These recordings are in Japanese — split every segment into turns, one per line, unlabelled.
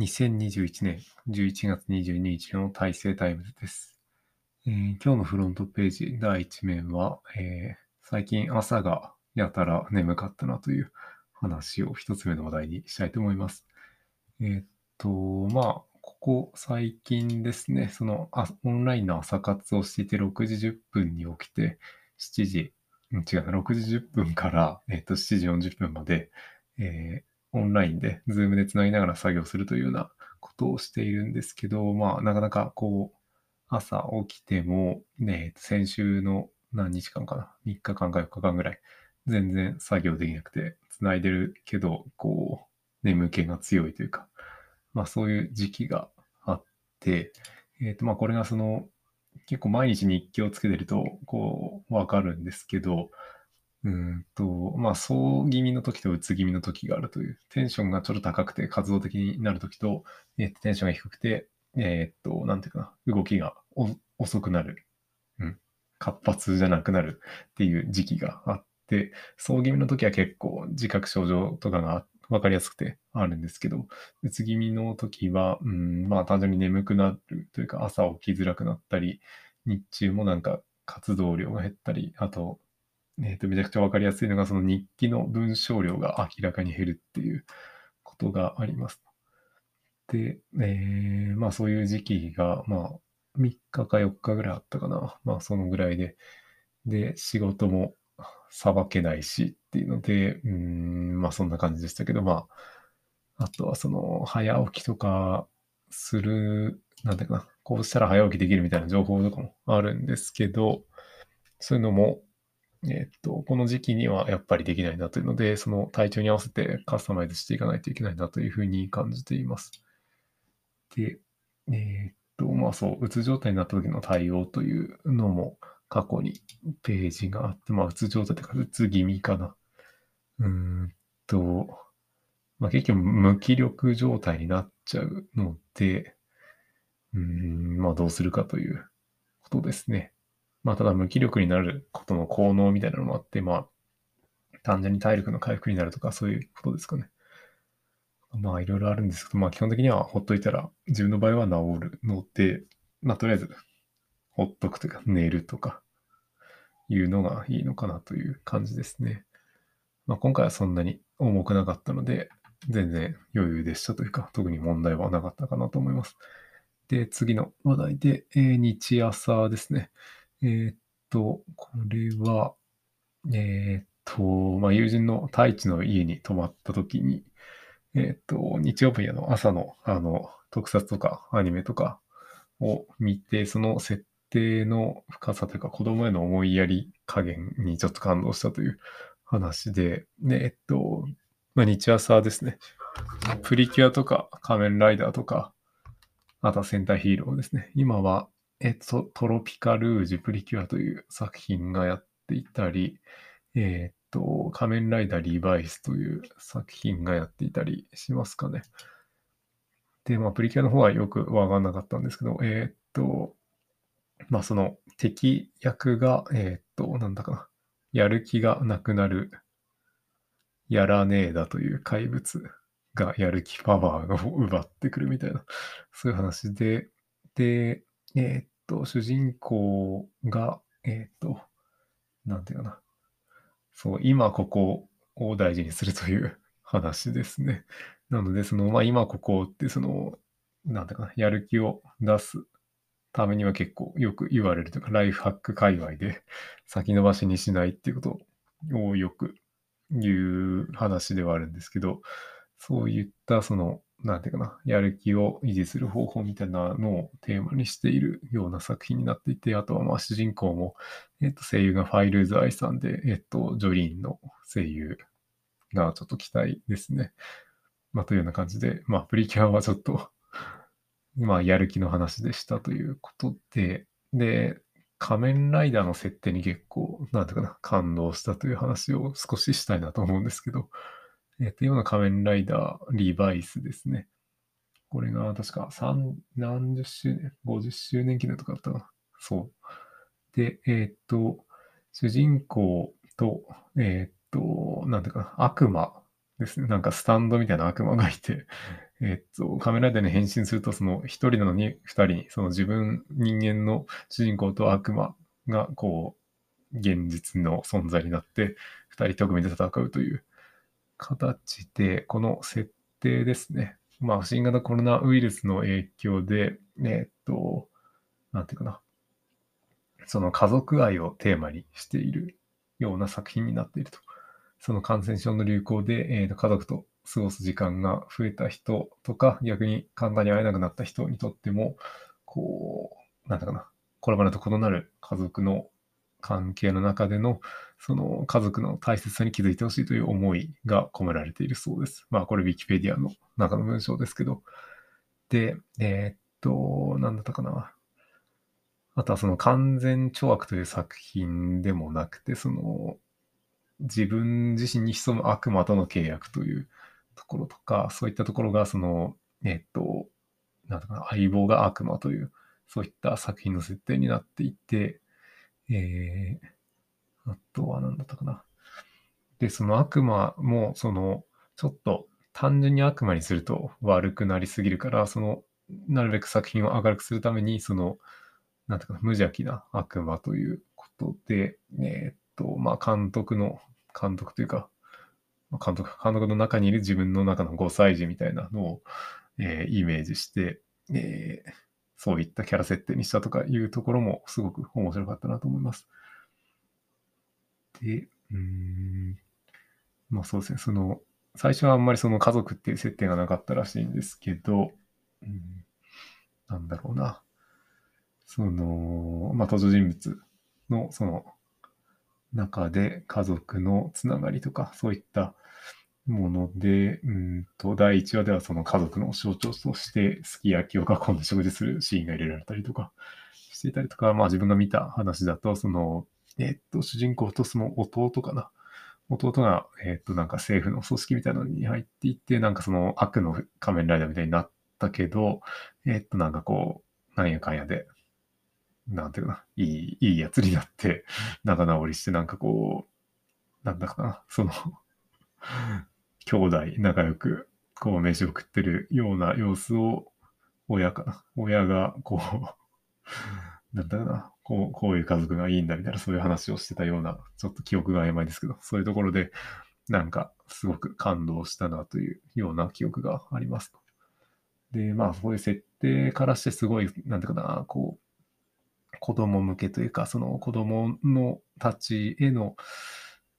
2021年11月22日の大成タイムズです、えー今日のフロントページ第1面は、えー最近朝がやたら眠かったなという話を一つ目の話題にしたいと思います。えーっと、まあ、ここ最近ですね、そのあオンラインの朝活をしていて6時10分に起きて、7時、違う、6時10分から、えーっと7時40分まで、えーオンラインで、ズームでつなぎながら作業するというようなことをしているんですけど、まあ、なかなかこう、朝起きても、ね、先週の何日間かな、3日間か4日間ぐらい、全然作業できなくて、つないでるけど、こう、眠気が強いというか、まあそういう時期があって、えっ、と、まあこれがその、結構毎日日記をつけてると、こう、わかるんですけど、うんと、まあ、そう気味の時とうつ気味の時があるという、テンションがちょっと高くて活動的になる時と、えーテンションが低くて、えーっと、なんていうかな、動きが遅くなる、うん、活発じゃなくなるっていう時期があって、そう気味の時は結構自覚症状とかがわかりやすくてあるんですけど、うつ気味の時は、うん、まあ単純に眠くなるというか朝起きづらくなったり、日中もなんか活動量が減ったり、あと、えーとめちゃくちゃわかりやすいのが、その日記の文章量が明らかに減るっていうことがあります。で、えーまあそういう時期が、まあ3日か4日ぐらいあったかな。まあそのぐらいで。で、仕事もさばけないしっていうので、うん、まあそんな感じでしたけど、まあ、あとはその早起きとかする、なんていうかな、こうしたら早起きできるみたいな情報とかもあるんですけど、そういうのも、えっと、この時期にはやっぱりできないなというので、その体調に合わせてカスタマイズしていかないといけないなというふうに感じています。で、えーっと、まあそう、うつ状態になった時の対応というのも過去にページがあって、まあうつ状態というか、うつ気味かな。うーんと、まあ結局無気力状態になっちゃうので、うーん、まあどうするかということですね。まあ、ただ無気力になることの効能みたいなのもあって、まあ、単純に体力の回復になるとか、そういうことですかね。まあ、いろいろあるんですけど、まあ、基本的にはほっといたら、自分の場合は治るので、まあ、とりあえず、ほっとくというか、寝るとか、いうのがいいのかなという感じですね。まあ、今回はそんなに重くなかったので、全然余裕でしたというか、特に問題はなかったかなと思います。で、次の話題で、えー日朝ですね。えーっと、これは、えーっと、まあ、友人の太一の家に泊まった時に、えーっと、日曜日の朝の、あの、特撮とかアニメとかを見て、その設定の深さというか、子供への思いやり加減にちょっと感動したという話で、で、えっと、まあ、日朝ですね。プリキュアとか仮面ライダーとか、あとは戦隊ヒーローですね。今は、えっと、トロピカルージュプリキュアという作品がやっていたり、えっと、仮面ライダーリバイスという作品がやっていたりしますかね。で、まあ、プリキュアの方はよくわかんなかったんですけど、えっと、まあ、その敵役が、えっと、なんだかな、やる気がなくなる、やらねえだという怪物がやる気パワーを奪ってくるみたいな、そういう話で、で、えーっと、主人公が、えーっと、なんていうかな。そう、今ここを大事にするという 話ですね。なので、その、まあ今ここって、その、なんていうかな、やる気を出すためには結構よく言われるというか、ライフハック界隈で先延ばしにしないっていうことをよく言う話ではあるんですけど、そういったその、なんていうかな、やる気を維持する方法みたいなのをテーマにしているような作品になっていて、あとはまあ主人公も、えっと、声優がファイルーズあいさんで、えっと、ジョリーンの声優がちょっと期待ですね。まあ、というような感じで、まあ、プリキュアはちょっと、まあ、やる気の話でしたということで、で、仮面ライダーの設定に結構、なんていうかな、感動したという話を少ししたいなと思うんですけど、えっと、今の仮面ライダーリバイスですね。これが確か三何十周年 ?50 周年記念とかだったな。そう。で、えっと、主人公と、えっと、なんていうかな、悪魔ですね。なんかスタンドみたいな悪魔がいて、えっと、仮面ライダーに変身すると、その一人なのに二人、その自分、人間の主人公と悪魔が、こう、現実の存在になって、二人特組で戦うという形で、この設定ですね。まあ、新型コロナウイルスの影響で、えっと、なんていうかな。その家族愛をテーマにしているような作品になっていると。その感染症の流行で、えー、と家族と過ごす時間が増えた人とか、逆に簡単に会えなくなった人にとっても、こう、なんだかな、これまでと異なる家族の関係の中での、その家族の大切さに気づいてほしいという思いが込められているそうです。まあ、これ Wikipedia の中の文章ですけど。で、えー、っと、なんだったかな。あとはその完全懲悪という作品でもなくて、その自分自身に潜む悪魔との契約というところとか、そういったところが、その、えっと、なんだかな、相棒が悪魔という、そういった作品の設定になっていて、えー、あとは何だったかな。で、その悪魔も、その、ちょっと単純に悪魔にすると悪くなりすぎるから、その、なるべく作品を明るくするために、その、なんていうか、無邪気な悪魔ということで、えー、っと、まあ、監督の、監督というか、監督、監督の中にいる自分の中の5歳児みたいなのを、えー、イメージして、えー、そういったキャラ設定にしたとかいうところもすごく面白かったなと思います。で、うん、まあそうですね、その、最初はあんまりその家族っていう設定がなかったらしいんですけど、うん、なんだろうな。その、まあ登場人物のその中で家族のつながりとか、そういったもので、うんと、第1話ではその家族の象徴として、すき焼きを囲んで食事するシーンが入れられたりとかしていたりとか、まあ自分が見た話だと、その、えっと、主人公とその弟かな？弟が、えっと、なんか政府の組織みたいなのに入っていって、なんかその悪の仮面ライダーみたいになったけど、えっと、なんかこう、なんやかんやで、なんていうかな、いい、いいやつになって、仲直りして、なんかこう、なんだかな、その兄弟仲良く、こう、飯を食ってるような様子を、親かな、親が、こう、なんだかな、こう、こういう家族がいいんだみたいな、そういう話をしてたような、ちょっと記憶が曖昧ですけど、そういうところで、なんか、すごく感動したなというような記憶がありますと。で、まあ、そういう設定からしてすごい、なんていうかな、こう、子供向けというか、その子供のたちへの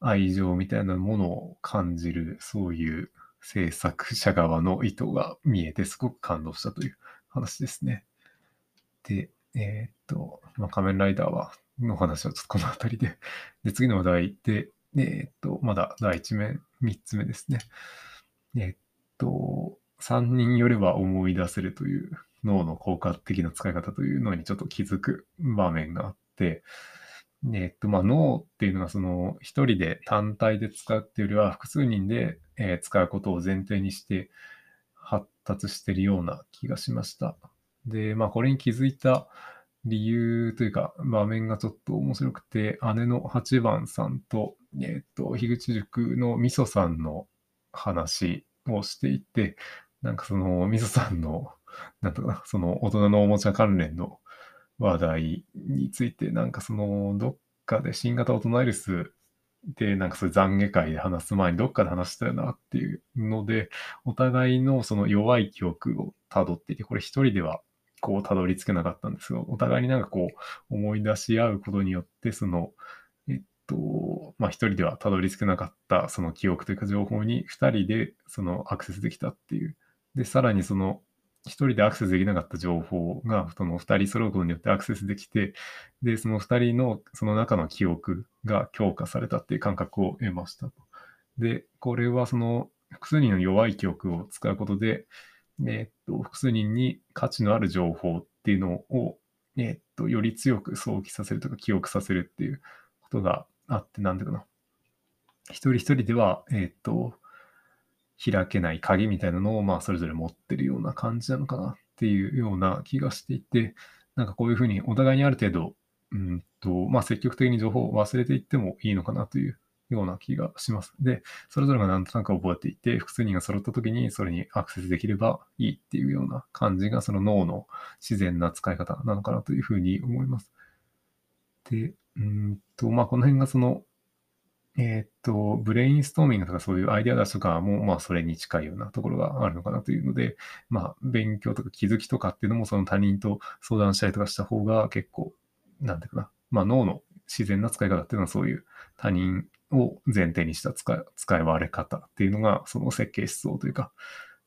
愛情みたいなものを感じる、そういう制作者側の意図が見えて、すごく感動したという話ですね。で、えー、っと、まあ、仮面ライダーは、の話はちょっとこの辺りで。で、次の話題で、えー、っと、まだ第1面、3つ目ですね。えー、っと、3人よれば思い出せるという脳の効果的な使い方というのにちょっと気づく場面があって、えっと、まあ、脳っていうのはその一人で単体で使うっていうよりは複数人で、え使うことを前提にして発達してるような気がしました。で、まあ、これに気づいた理由というか場面がちょっと面白くて、姉の8番さんと、えっと、樋口塾のみそさんの話をしていて、なんかそのみそさんのなんとか、その大人のおもちゃ関連の話題について、なんかその、どっかで新型大人ウイルスで、なんかそういう懺悔会で話す前にどっかで話したよなっていうので、お互いのその弱い記憶を辿っていて、これ一人ではこう辿り着けなかったんですが、お互いになんかこう思い出し合うことによって、その、えっと、まあ一人では辿り着けなかったその記憶というか情報に二人でそのアクセスできたっていう。で、さらにその一人でアクセスできなかった情報が、その二人揃うことによってアクセスできて、で、その二人のその中の記憶が強化されたっていう感覚を得ましたと。で、これはその複数人の弱い記憶を使うことで、えー、っと、複数人に価値のある情報っていうのを、えー、っと、より強く想起させるとか記憶させるっていうことがあって、なんていうかな。一人一人では、えー、っと、開けない鍵みたいなのを、まあ、それぞれ持ってるような感じなのかなっていうような気がしていて、なんかこういうふうにお互いにある程度、うんと、まあ、積極的に情報を忘れていってもいいのかなというような気がします。で、それぞれがなんとなく覚えていて、複数人が揃った時にそれにアクセスできればいいっていうような感じが、その脳の自然な使い方なのかなというふうに思います。で、うんと、まあ、この辺がその、えー、っと、ブレインストーミングとかそういうアイデア出しとかも、まあ、それに近いようなところがあるのかなというので、まあ、勉強とか気づきとかっていうのも、その他人と相談したりとかした方が結構、なんていうかな、まあ、脳の自然な使い方っていうのはそういう他人を前提にした使い使い割れ方っていうのが、その設計思想というか、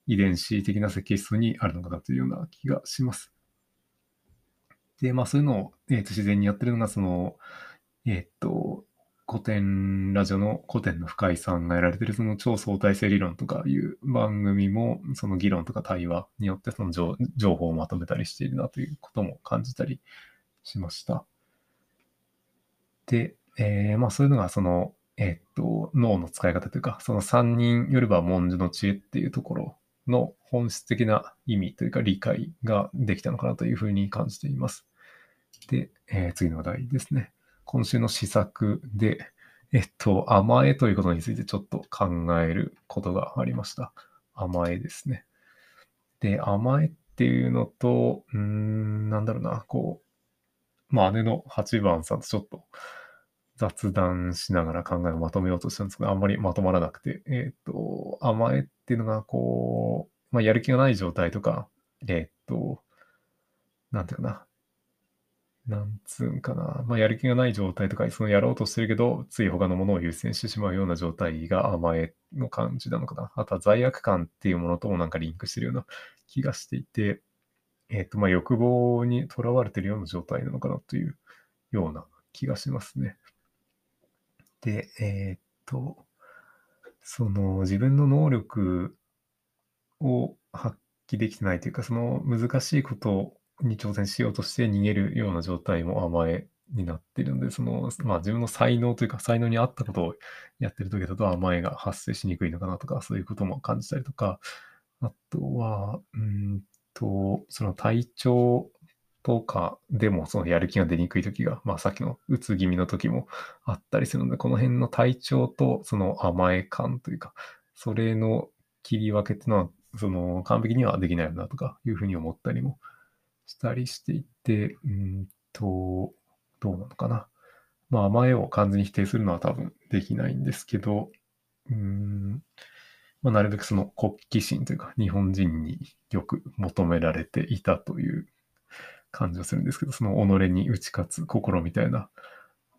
遺伝子的な設計思想にあるのかなというような気がします。で、まあそういうのを、えー、と自然にやってるのが、その、えっ、と、古典ラジオの古典の深井さんがやられてるその超相対性理論とかいう番組もその議論とか対話によってその情報をまとめたりしているなということも感じたりしました。で、えー、まあそういうのがその、えっ、と、脳の使い方というか、その三人よれば文殊の知恵っていうところの本質的な意味というか理解ができたのかなというふうに感じています。で、えー、次の話題ですね。今週の施策で、えっと、甘えということについてちょっと考えることがありました。甘えですね。で、甘えっていうのと、うーん、なんだろうな、こう、まあ、姉の8番さんとちょっと雑談しながら考えをまとめようとしたんですけど、あんまりまとまらなくて、えっ、と、甘えっていうのが、こう、まあ、やる気がない状態とか、えっ、と、なんていうかな、なんつうんかな。まあ、やる気がない状態とか、そのやろうとしてるけど、つい他のものを優先してしまうような状態が甘えの感じなのかな。あとは罪悪感っていうものともなんかリンクしてるような 気がしていて、えっ、ー、と、まあ、欲望にとらわれてるような状態なのかなというような気がしますね。で、えっ、と、その自分の能力を発揮できてないというか、その難しいことをに挑戦しようとして逃げるような状態も甘えになってるので、その、まあ自分の才能というか、才能に合ったことをやってる時だと甘えが発生しにくいのかなとか、そういうことも感じたりとか、あとは、うんと、その体調とかでもそのやる気が出にくい時が、まあさっきのうつ気味の時もあったりするので、この辺の体調とその甘え感というか、それの切り分けっていうのは、その完璧にはできないよなとかいうふうに思ったりもしたりしていて、うんと、どうなのかな。まあ、甘えを完全に否定するのは多分できないんですけど、うん、まあ、なるべくその国旗心というか、日本人によく求められていたという感じがするんですけど、その己に打ち勝つ心みたいな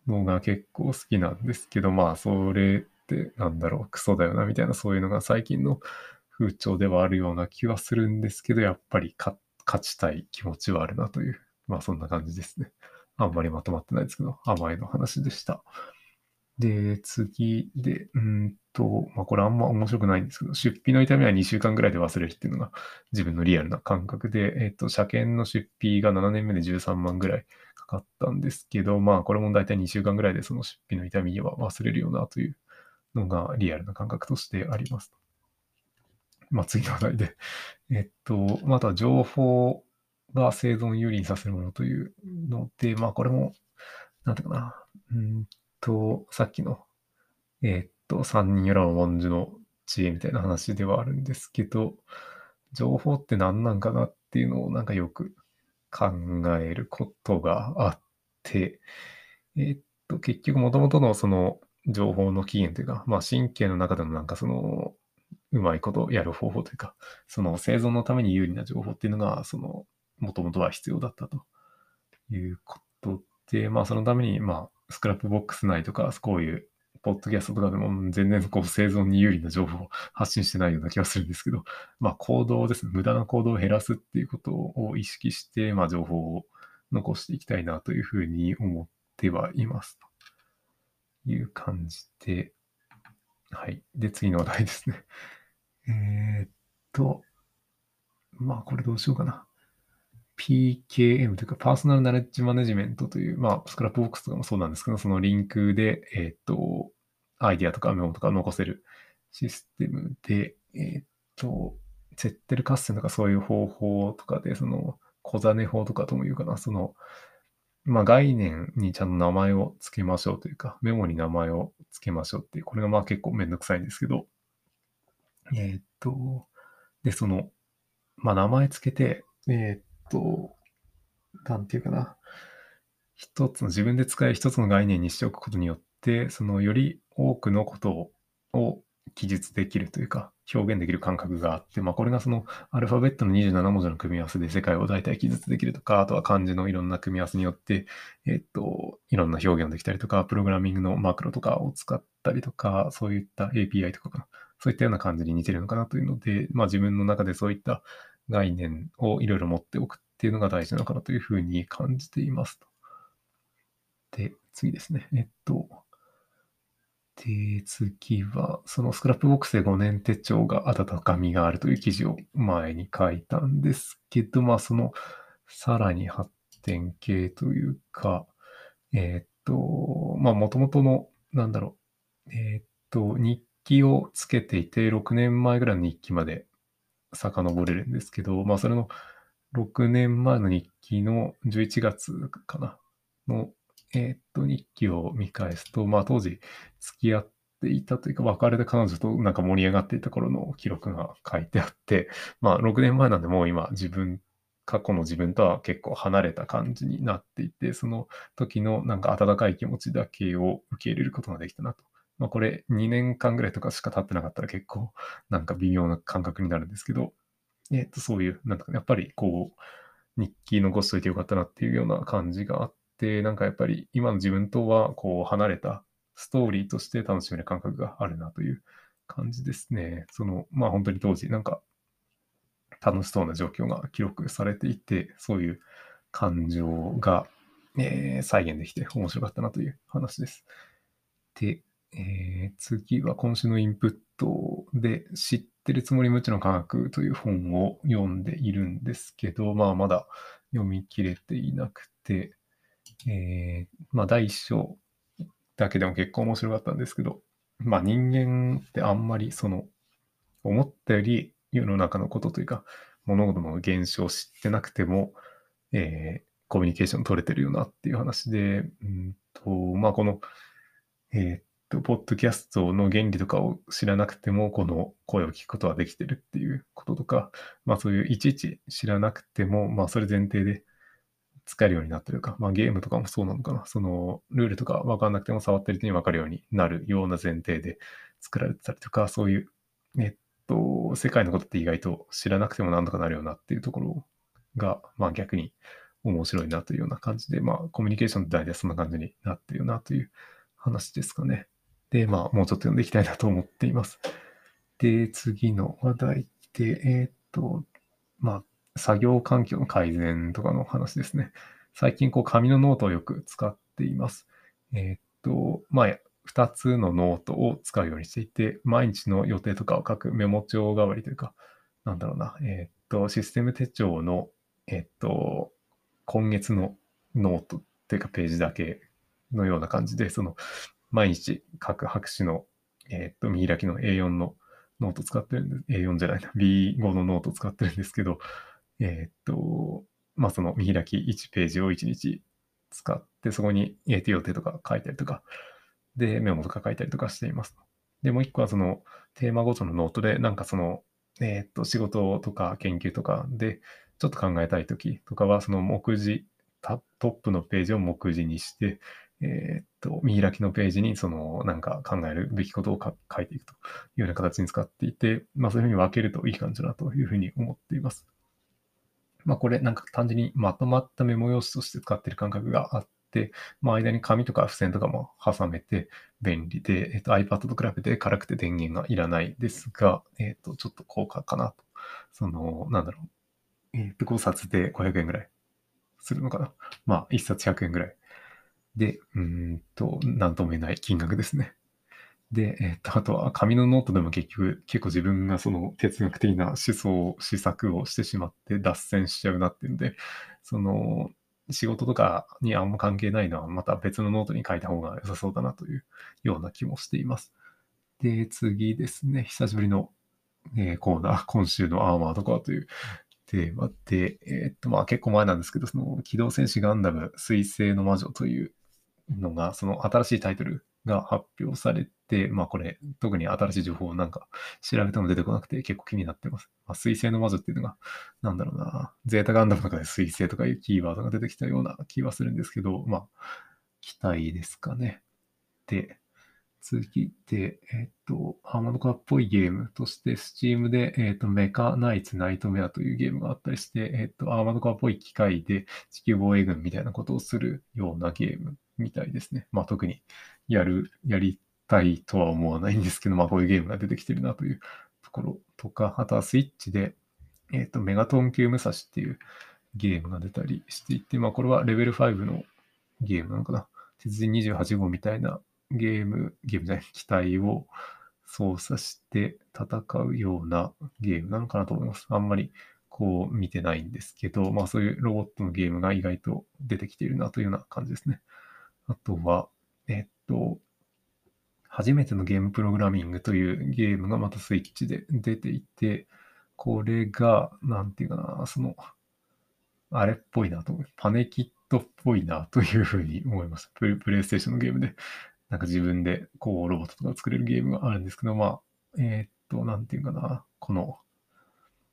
のが結構好きなんですけど、まあ、それってなんだろう、クソだよな、みたいな、そういうのが最近の風潮ではあるような気はするんですけど、やっぱり勝勝ちたい気持ちはあるなという、まあそんな感じですね。あんまりまとまってないですけど、甘えの話でした。で、次で、うんと、まあこれあんま面白くないんですけど、出費の痛みは2週間ぐらいで忘れるっていうのが自分のリアルな感覚で、えっ、と、車検の出費が7年目で13万ぐらいかかったんですけど、まあこれも大体2週間ぐらいでその出費の痛みは忘れるよなというのがリアルな感覚としてあります。まあ、次の話題で、えっと、また情報が生存有利にさせるものというので、まあ、これも、なんていうかな、うんと、さっきの、えっと、三人よらの文殊の知恵みたいな話ではあるんですけど、情報って何なんかなっていうのをなんかよく考えることがあって、えっと、結局もともとのその情報の起源というか、まあ神経の中でのなんかそのうまいことやる方法というか、その生存のために有利な情報っていうのが、その、もともとは必要だったということで、まあそのために、まあ、スクラップボックス内とか、こういう、ポッドキャストとかでも全然こう生存に有利な情報を発信してないような気がするんですけど、まあ行動ですね。無駄な行動を減らすっていうことを意識して、まあ情報を残していきたいなというふうに思ってはいますという感じで、はい。で、次の話題ですね。えー、っと、まあ、これどうしようかな。PKM というか、パーソナルナレッジマネジメントという、まあ、 Scrapbox とかもそうなんですけど、そのリンクで、えー、っと、アイディアとかメモとか残せるシステムで、えー、っと、セッテル合戦とかそういう方法とかで、その、こざね法とかとも言うかな、その、まあ、概念にちゃんと名前を付けましょうというか、メモに名前を付けましょうっていう、これがまあ結構めんどくさいんですけど、えーっと、で、その、まあ、名前付けて、えーっと、なんていうかな、一つの、自分で使える一つの概念にしておくことによって、その、より多くのことを記述できるというか、表現できる感覚があって、まあ、これがその、アルファベットの27文字の組み合わせで世界を大体記述できるとか、あとは漢字のいろんな組み合わせによって、えーっと、いろんな表現できたりとか、プログラミングのマクロとかを使ったりとか、そういった API とかかな、そういったような感じに似てるのかなというので、まあ、自分の中でそういった概念をいろいろ持っておくっていうのが大事なのかなというふうに感じていますと。で、次ですね。えっと、で、次は、そのスクラップボックスで5年手帳が温かみがあるという記事を前に書いたんですけど、まあ、その、さらに発展系というか、えっと、まあ、もともとの、なんだろう、えっと、日記をつけていて、6年前ぐらいの日記まで遡れるんですけど、まあ、それの6年前の日記の11月かな、の、えーっと、日記を見返すと、まあ、当時付き合っていたというか、別れた彼女となんか盛り上がっていた頃の記録が書いてあって、まあ、6年前なんでもう今自分、過去の自分とは結構離れた感じになっていて、その時のなんか温かい気持ちだけを受け入れることができたなと。まあ、これ2年間ぐらいとかしか経ってなかったら結構なんか微妙な感覚になるんですけど、えっと、そういう、なんだかね、やっぱりこう、日記残しといてよかったなっていうような感じがあって、なんかやっぱり今の自分とはこう離れたストーリーとして楽しめる感覚があるなという感じですね。その、まあ本当に当時なんか楽しそうな状況が記録されていて、そういう感情が、えー再現できて面白かったなという話です。で、えー次は今週のインプットで知ってるつもり無知の科学という本を読んでいるんですけど、まあまだ読み切れていなくて、えーまあ第一章だけでも結構面白かったんですけど、まあ人間ってあんまりその思ったより世の中のことというか物事の現象を知ってなくても、えーコミュニケーション取れてるよなっていう話で、うんと、まあこの、えー、ポッドキャストの原理とかを知らなくても、この声を聞くことはできてるっていうこととか、まあそういういちいち知らなくても、まあそれ前提で使えるようになってるか、まあゲームとかもそうなのかな、そのルールとかわかんなくても触ってる人にわかるようになるような前提で作られてたりとか、そういう、えっと、世界のことって意外と知らなくてもなんとかなるようなっていうところが、まあ逆に面白いなというような感じで、まあコミュニケーションって大体そんな感じになってるよなという話ですかね。で、まあもうちょっと読んでいきたいなと思っています。で、次の話題で、えーっと、まあ作業環境の改善とかの話ですね。最近こう紙のノートをよく使っています。えーっと、まあ2つのノートを使うようにしていて、毎日の予定とかを書くメモ帳代わりというか、なんだろうな、えーっと、システム手帳の、えっと、今月のノートっていうかページだけのような感じで、その毎日書く白紙の、えーっと見開きの A4 のノート使ってるんで、A4 じゃないな、B5 のノート使ってるんですけど、えーっと、まあその見開き1ページを1日使って、そこに AT 予定とか書いたりとか、で、メモとか書いたりとかしています。で、もう一個はそのテーマごとのノートで、なんかその、えーっと、仕事とか研究とかで、ちょっと考えたいときとかは、その目次、トップのページを目次にして、えーっと、見開きのページに、その、なんか考えるべきことをか書いていくというような形に使っていて、まあそういうふうに分けるといい感じだなというふうに思っています。まあこれなんか単純にまとまったメモ用紙として使っている感覚があって、まあ間に紙とか付箋とかも挟めて便利で、えっと iPad と比べて軽くて電源がいらないですが、えっとちょっと高価かなと。その、なんだろう。えっと5冊で500円ぐらいするのかな。まあ1冊100円ぐらい。で、うんと、なんとも言えない金額ですね。で、えっと、あとは紙のノートでも結局、結構自分がその哲学的な思想、施策をしてしまって脱線しちゃうなっていうんで、その、仕事とかにあんま関係ないのはまた別のノートに書いた方が良さそうだなというような気もしています。で、次ですね、久しぶりの、えーコーナー、今週のアーマードコアというテーマで、えー、っと、まあ結構前なんですけど、その、機動戦士ガンダム水星の魔女というのが、その新しいタイトルが発表されて、まあこれ、特に新しい情報なんか調べても出てこなくて結構気になってます。まあ、水星の魔女っていうのが、なんだろうな、ゼータガンダムの中で水星とかいうキーワードが出てきたような気はするんですけど、まあ、期待ですかね。で、次で、えっ、と、ハーモノカっぽいゲームとして、Steam で、えっ、と、メカナイツナイトメアというゲームがあったりして、えっ、と、アーマドカっぽい機械で地球防衛軍みたいなことをするようなゲームみたいですね。まあ、特にやる、やりたいとは思わないんですけど、まあ、こういうゲームが出てきてるなというところとか、あとはスイッチで、えっ、と、メガトン級武蔵っていうゲームが出たりしていて、まあ、これはレベル5のゲームなのかな。鉄人28号みたいなゲーム、ゲームじゃない、機体を操作して戦うようなゲームなのかなと思います。あんまりこう見てないんですけど、まあそういうロボットのゲームが意外と出てきているなというような感じですね。あとは、えっと、初めてのゲームプログラミングというゲームがまたスイッチで出ていて、これが、なんていうかな、その、あれっぽいなと思う。パネキットっぽいなというふうに思います。プレイステーションのゲームで。なんか自分でこうロボットとか作れるゲームがあるんですけど、まあ、えー、っと、なんていうかな、この、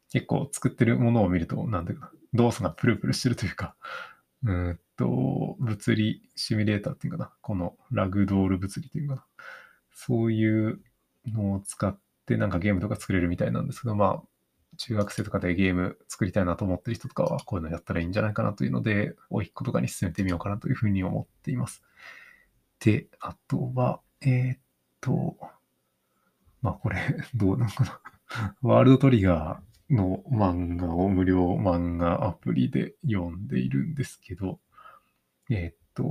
結構作ってるものを見ると、なんていうか、動作がプルプルしてるというか、うんと、物理シミュレーターっていうかな、このラグドール物理っていうかな、そういうのを使ってなんかゲームとか作れるみたいなんですけど、まあ、中学生とかでゲーム作りたいなと思ってる人とかはこういうのやったらいいんじゃないかなというので、おいっ子とかに進めてみようかなというふうに思っています。で、あとは、えー、っと、まあこれ、どうなのかな？ワールドトリガーの漫画を無料漫画アプリで読んでいるんですけど、え、っと、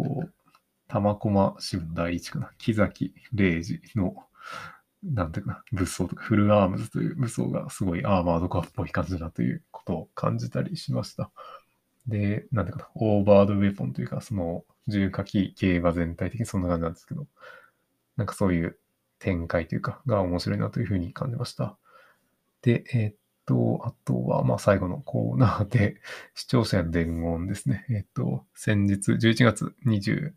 玉駒支部の第一かな。木崎礼二の、なんていうかな、武装とか、フルアームズという武装がすごいアーマードカーっぽい感じだということを感じたりしました。で、なんていうかな、オーバードウェポンというか、その、重火器系は全体的にそんな感じなんですけど、なんかそういう展開というか、が面白いなというふうに感じました。で、えー、っと、あとは、まあ最後のコーナーで、視聴者への伝言ですね。え、っと、先日、11月22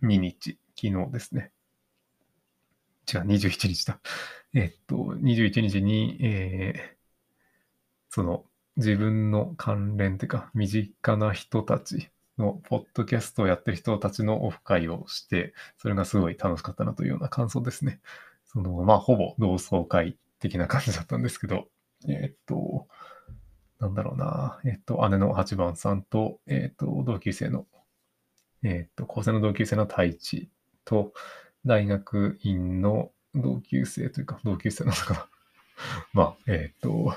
日、昨日ですね。違う、21日だ。え、っと、21日に、えー、その、自分の関連というか、身近な人たちのポッドキャストをやってる人たちのオフ会をして、それがすごい楽しかったなというような感想ですね。その、まあ、ほぼ同窓会的な感じだったんですけど、え、っと、なんだろうな、え、っと、姉の八番さんと、え、っと、同級生の、えっと、高専の同級生の太一と、大学院の同級生というか、同級生なのかな。まあ、えっと、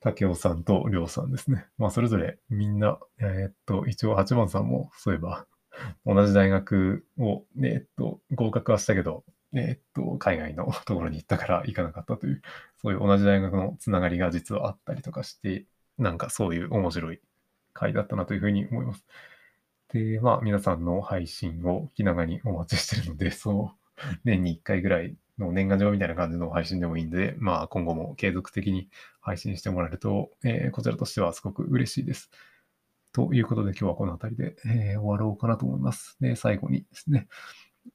竹雄さんとりょうさんですね。まあ、それぞれみんな、え、っと、一応八番さんも、そういえば、同じ大学を、ね、えっと、合格はしたけど、えっと、海外の ところに行ったから行かなかったという、そういう同じ大学のつながりが実はあったりとかして、なんかそういう面白い回だったなというふうに思います。で、まあ、皆さんの配信を気長にお待ちしてるので、そう、年に1回ぐらいの年賀状みたいな感じの配信でもいいんで、まあ今後も継続的に配信してもらえると、えー、こちらとしてはすごく嬉しいです。ということで今日はこの辺りで、えー、終わろうかなと思います。で、最後にですね、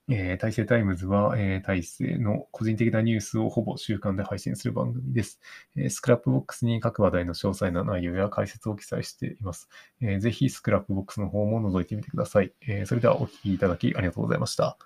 えー、大成タイムズは、えー、大成の個人的なニュースをほぼ週間で配信する番組です。えー、 Scrapbox に各話題の詳細な内容や解説を記載しています。えー、ぜひ Scrapbox の方も覗いてみてください。えー、それではお聴きいただきありがとうございました。